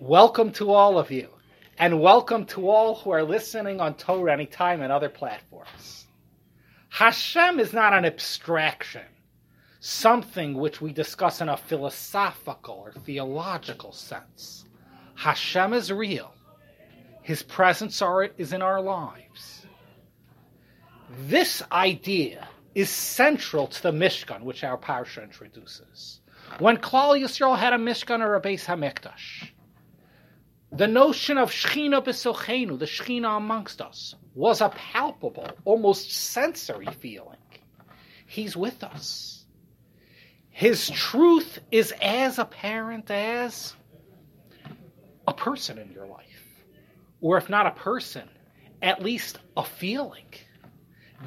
Welcome to all of you, and welcome to all who are listening on Torah Anytime and other platforms. Hashem is not an abstraction, something which we discuss in a philosophical or theological sense. Hashem is real. His presence are, is in our lives. This idea is central to the Mishkan, which our parsha introduces. When Klal Yisrael had a Mishkan or a Beis Hamikdash, the notion of Shechina B'Sochenu, the Shechina amongst us, was a palpable, almost sensory feeling. He's with us. His truth is as apparent as a person in your life. Or if not a person, at least a feeling.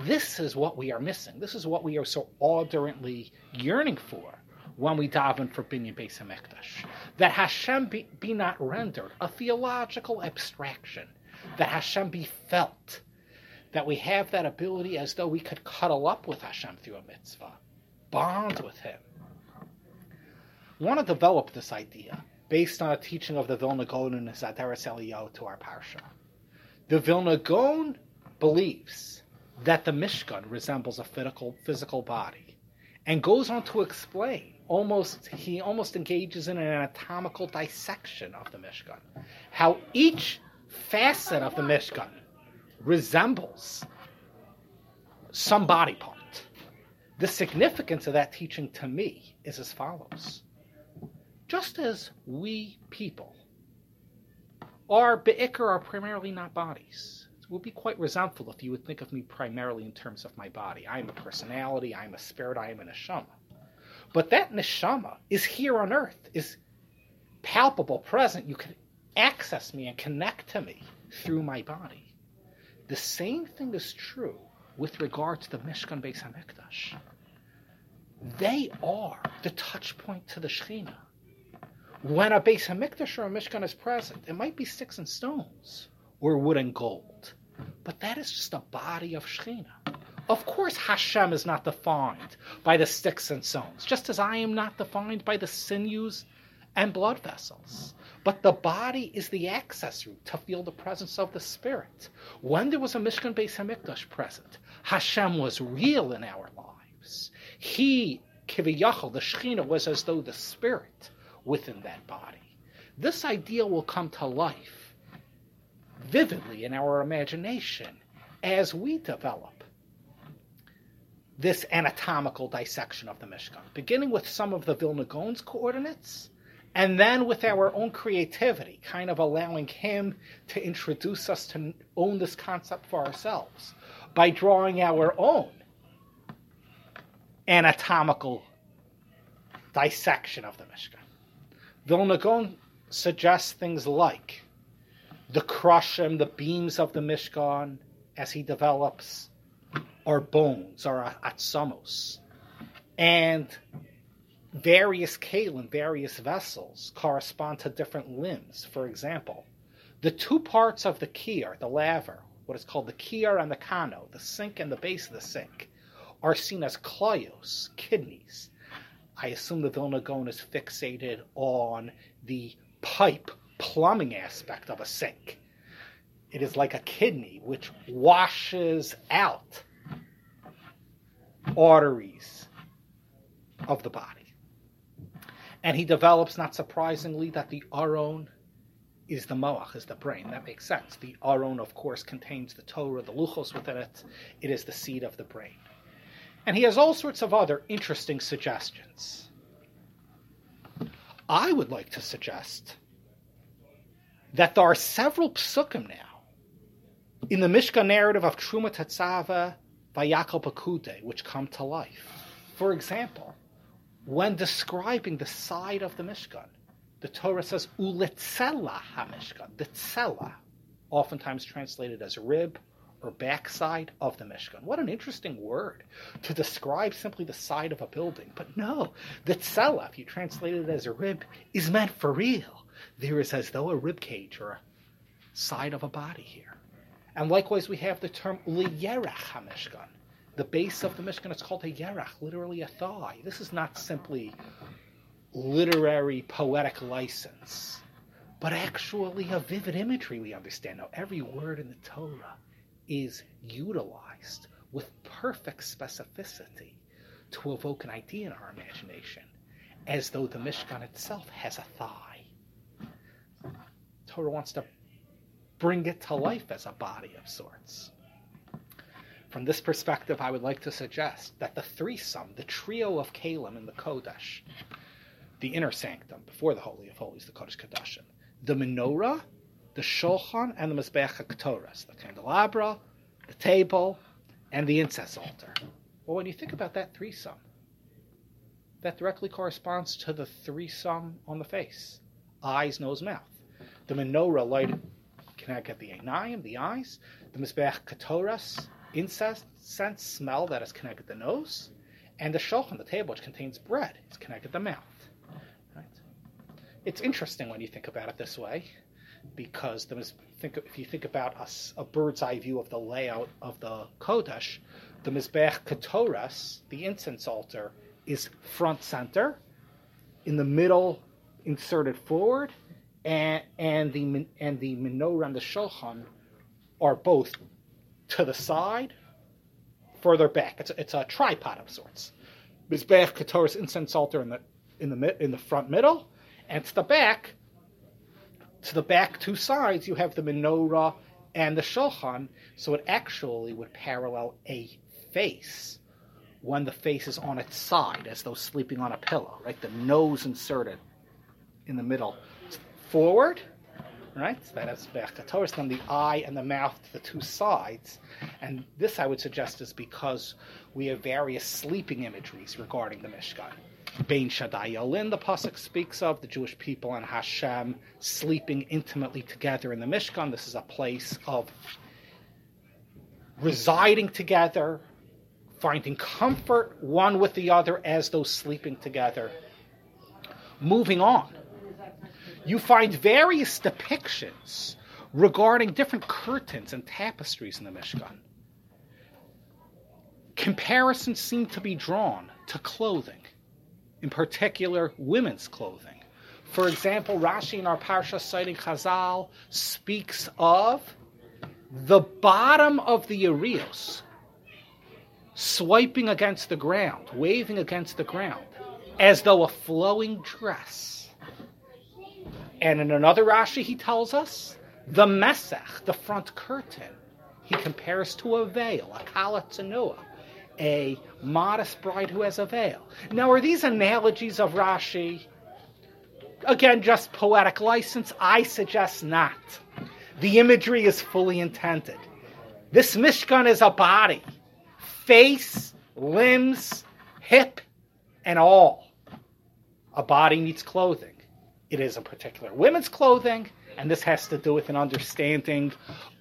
This is what we are missing. This is what we are so ardently yearning for when we daven for Binyan Beis Hamikdash. That Hashem be, be not rendered a theological abstraction. That Hashem be felt. That we have that ability as though we could cuddle up with Hashem through a mitzvah, bond with Him. I want to develop this idea based on a teaching of the Vilna Gaon and Aderes Eliyahu to our parsha. The Vilna Gaon believes that the Mishkan resembles a physical, physical body and goes on to explain almost he almost engages in an anatomical dissection of the Mishkan. How each facet of the Mishkan resembles some body part. The significance of that teaching to me is as follows. Just as we people are be'ikr are primarily not bodies. It would be quite resentful if you would think of me primarily in terms of my body. I am a personality, I am a spirit, I am an neshama. But that neshama is here on earth, is palpable, present. You can access me and connect to me through my body. The same thing is true with regard to the Mishkan Beis Hamikdash. They are the touch point to the Shekhinah. When a Beis Hamikdash or a Mishkan is present, it might be sticks and stones or wood and gold, but that is just a body of Shekhinah. Of course, Hashem is not defined by the sticks and stones, just as I am not defined by the sinews and blood vessels. But the body is the access route to feel the presence of the Spirit. When there was a Mishkan Beis Hamikdash present, Hashem was real in our lives. He, Kiviyachal, the Shekhinah, was as though the Spirit within that body. This idea will come to life vividly in our imagination as we develop this anatomical dissection of the Mishkan, beginning with some of the Vilna Gaon's coordinates, and then with our own creativity, kind of allowing him to introduce us to own this concept for ourselves by drawing our own anatomical dissection of the Mishkan. Vilna Gaon suggests things like the krushim, the beams of the Mishkan, as he develops are bones, are atzamos. And various kalim, various vessels, correspond to different limbs. For example, the two parts of the kiyar, the laver, what is called the kiyar and the kano, the sink and the base of the sink, are seen as klayos, kidneys. I assume the Vilna Gaon is fixated on the pipe plumbing aspect of a sink. It is like a kidney which washes out arteries of the body. And he develops, not surprisingly, that the aron is the moach, is the brain. That makes sense. The aron, of course, contains the Torah, the luchos within it. It is the seed of the brain. And he has all sorts of other interesting suggestions. I would like to suggest that there are several psukim now in the Mishkan narrative of Truma Tetzava Vayakal Pakude, which come to life. For example, when describing the side of the Mishkan, the Torah says ulitzela hamishkan, the tzela, oftentimes translated as rib or backside of the Mishkan. What an interesting word to describe simply the side of a building. But no, the tzela, if you translate it as a rib, is meant for real. There is as though a rib cage or a side of a body here. And likewise, we have the term liyerach hamishkan. The base of the Mishkan It's called a yerach, literally a thigh. This is not simply literary poetic license, but actually a vivid imagery we understand. Now, every word in the Torah is utilized with perfect specificity to evoke an idea in our imagination, as though the Mishkan itself has a thigh. Torah wants to bring it to life as a body of sorts. From this perspective, I would like to suggest that the threesome, the trio of Kalim in the Kodesh, the inner sanctum, before the Holy of Holies, the Kodesh Kodashim, the menorah, the shulchan, and the Mizbeach HaKtoras, the candelabra, the table, and the incense altar. Well, when you think about that threesome, that directly corresponds to the threesome on the face eyes, nose, mouth. The menorah lighted connect the einayim, the eyes, the Mizbeach Katoras, incense smell that is connected the nose, and the shulchan, the table, which contains bread, is connected the mouth. Right? It's interesting when you think about it this way, because the, think, if you think about a, a, bird's eye view of the layout of the Kodesh, the Mizbeach Katoras, the incense altar, is front center, in the middle, inserted forward, and, and the and the menorah and the shulchan are both to the side, further back. It's a, it's a tripod of sorts. Mizbeach Katora's incense altar in the in the in the front middle, and to the back, to the back two sides, you have the menorah and the shulchan. So it actually would parallel a face when the face is on its side, as though sleeping on a pillow. Right, the nose inserted in the middle, forward, right? That is the eye and the mouth to the two sides. And this, I would suggest, is because we have various sleeping imageries regarding the Mishkan. Bein Shaddai Yolin, the Pasuk speaks of, the Jewish people and Hashem sleeping intimately together in the Mishkan. This is a place of residing together, finding comfort one with the other as those sleeping together. Moving on you find various depictions regarding different curtains and tapestries in the Mishkan. Comparisons seem to be drawn to clothing, in particular women's clothing. For example, Rashi in our Parsha citing Chazal speaks of the bottom of the Yerios swiping against the ground, waving against the ground, as though a flowing dress and in another Rashi, he tells us the Mesech, the front curtain, he compares to a veil, a kala a modest bride who has a veil. Now, are these analogies of Rashi? Again, just poetic license? I suggest not. The imagery is fully intended. This Mishkan is a body, face, limbs, hip, and all. A body needs clothing it is a particular women's clothing, and this has to do with an understanding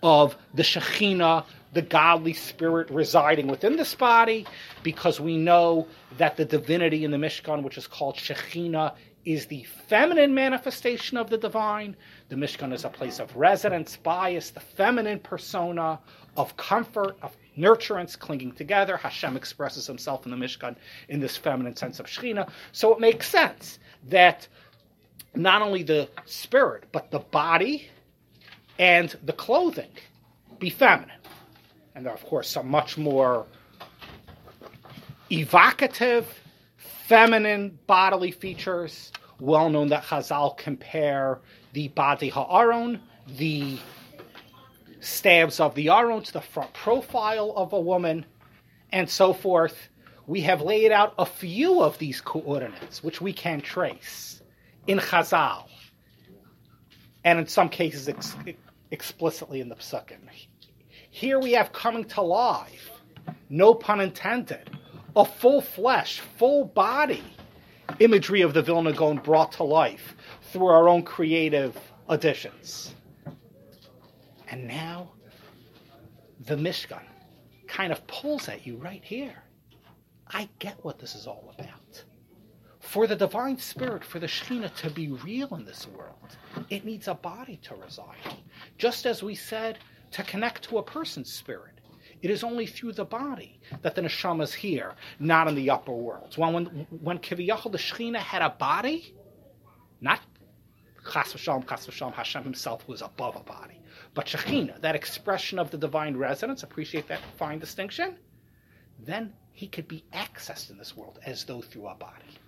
of the Shekhinah, the godly spirit residing within this body, because we know that the divinity in the Mishkan, which is called Shekhinah, is the feminine manifestation of the divine. The Mishkan is a place of residence, bias, the feminine persona of comfort, of nurturance, clinging together. Hashem expresses himself in the Mishkan in this feminine sense of Shekhinah. So it makes sense that not only the spirit, but the body and the clothing be feminine. And there are, of course, some much more evocative, feminine bodily features. Well known that Chazal compare the badei ha'aron, the stabs of the aron, to the front profile of a woman, and so forth. We have laid out a few of these coordinates, which we can trace in Chazal, and in some cases ex- explicitly in the Psukim. Here we have coming to life, no pun intended, a full flesh, full body imagery of the Vilna Gaon brought to life through our own creative additions. And now the Mishkan kind of pulls at you right here. I get what this is all about. For the divine spirit, for the Shekhinah to be real in this world, it needs a body to reside. Just as we said, to connect to a person's spirit, it is only through the body that the neshama is here, not in the upper worlds. When when, when Kiviyachal the Shekhinah had a body, not Chas v'shalom, chas v'shalom, Hashem himself was above a body. But Shekhinah, that expression of the divine resonance, appreciate that fine distinction, then he could be accessed in this world as though through a body.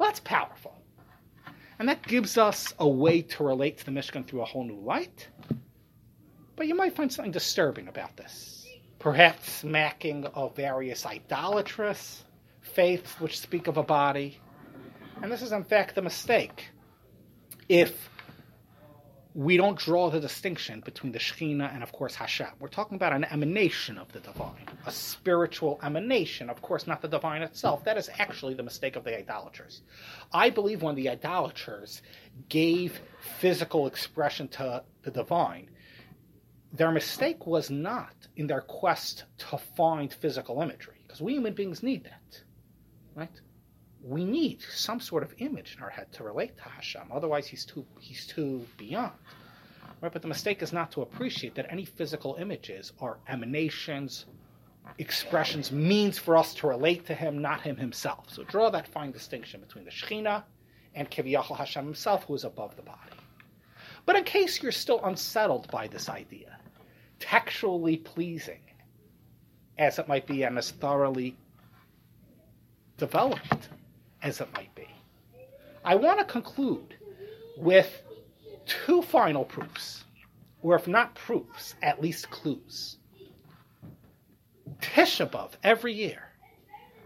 Well, that's powerful. And that gives us a way to relate to the Mishkan through a whole new light. But you might find something disturbing about this. Perhaps smacking of various idolatrous faiths which speak of a body. And this is, in fact, the mistake. If we don't draw the distinction between the Shekhinah and, of course, Hashem. We're talking about an emanation of the divine, a spiritual emanation, of course, not the divine itself. That is actually the mistake of the idolaters. I believe when the idolaters gave physical expression to the divine, their mistake was not in their quest to find physical imagery, because we human beings need that, right? We need some sort of image in our head to relate to Hashem. Otherwise, he's too he's too beyond. Right? But the mistake is not to appreciate that any physical images are emanations, expressions, means for us to relate to him, not him himself. So draw that fine distinction between the Shekhinah and Kiviyachal Hashem himself, who is above the body. But in case you're still unsettled by this idea, textually pleasing as it might be and as thoroughly developed as it might be. I want to conclude with two final proofs, or if not proofs, at least clues. Tisha every year,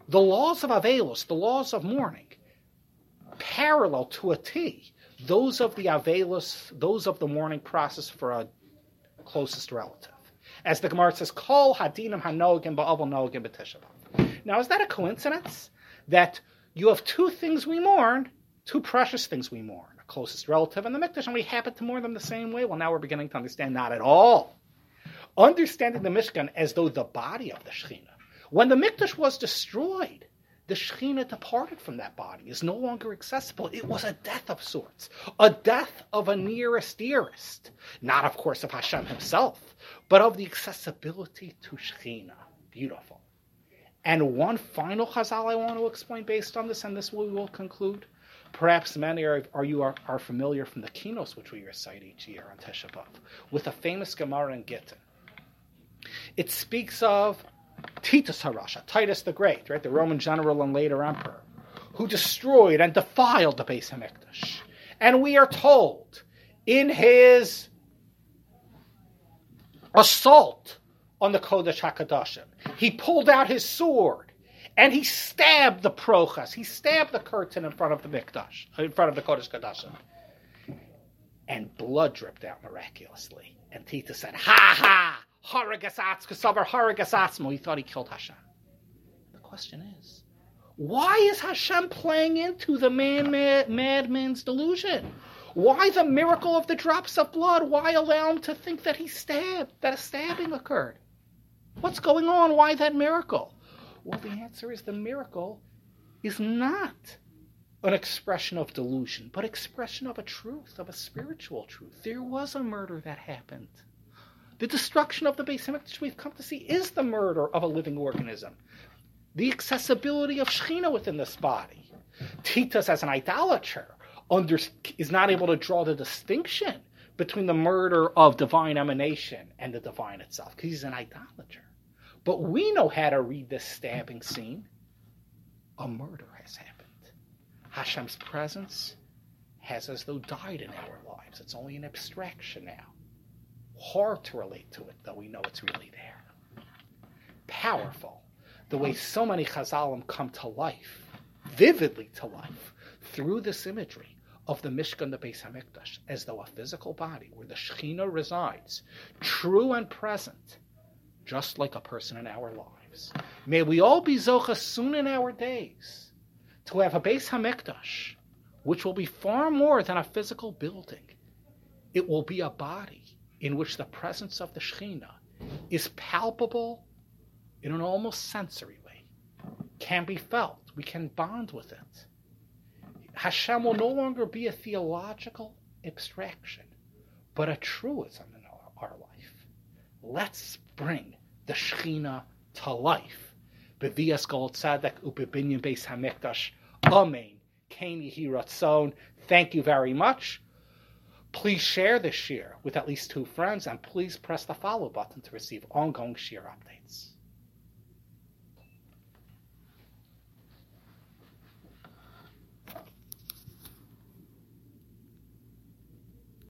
the laws of Avelos, the laws of mourning, parallel to a T, those of the Avelos, those of the mourning process for a closest relative. As the Gemara says, Kol Hadinim Hanogim Ba'avol Nogim B'Tisha Now, is that a coincidence that you have two things we mourn, two precious things we mourn, a closest relative and the Mikdash, and we happen to mourn them the same way. Well, now we're beginning to understand not at all. Understanding the Mishkan as though the body of the Shekhinah. When the Mikdash was destroyed, the Shekhinah departed from that body, is no longer accessible. It was a death of sorts, a death of a nearest dearest. Not, of course, of Hashem himself, but of the accessibility to Shekhinah. Beautiful. And one final chazal I want to explain based on this, and this we will conclude. Perhaps many are, you are, are, familiar from the kinos which we recite each year on Tisha B'av, with a famous Gemara in Gittin. It speaks of Titus Harasha, Titus the Great, right, the Roman general and later emperor, who destroyed and defiled the Beis Hamikdash. And we are told in his assault on the Kodesh HaKadoshim. He pulled out his sword and he stabbed the prochas. He stabbed the curtain in front of the mikdash, in front of the Kodesh HaKadoshim. And blood dripped out miraculously. And Tita said, Ha ha! Haragasatz kasavar haragasatzmo. He thought he killed Hashem. The question is, why is Hashem playing into the man madman's delusion? Why the miracle of the drops of blood? Why allow him to think that he stabbed, that a stabbing occurred? What's going on? Why that miracle? Well, the answer is the miracle is not an expression of delusion, but expression of a truth, of a spiritual truth. There was a murder that happened. The destruction of the Beis Hamikdash we've come to see is the murder of a living organism. The accessibility of Shechina within this body. Titus, as an idolater, under, is not able to draw the distinction between the murder of divine emanation and the divine itself, because he's an idolater. But we know how to read this stabbing scene. A murder has happened. Hashem's presence has as though died in our lives. It's only an abstraction now. Hard to relate to it, though we know it's really there. Powerful. The way so many Chazalim come to life, vividly to life, through this imagery of the Mishkan, the Beis Hamikdash, as though a physical body where the Shekhinah resides, true and present, just like a person in our lives. May we all be Zocha soon in our days to have a Beis Hamikdash, which will be far more than a physical building. It will be a body in which the presence of the Shekhinah is palpable in an almost sensory way, can be felt. We can bond with it. Hashem will no longer be a theological abstraction, but a truism in our, our life. Let's bring the Shechina to life. Bevias Goel Tzedek Upebinyan Beis Hamikdash. Amen. Kain Yehi Ratzon. Thank you very much. Please share this share with at least two friends and please press the follow button to receive ongoing share updates.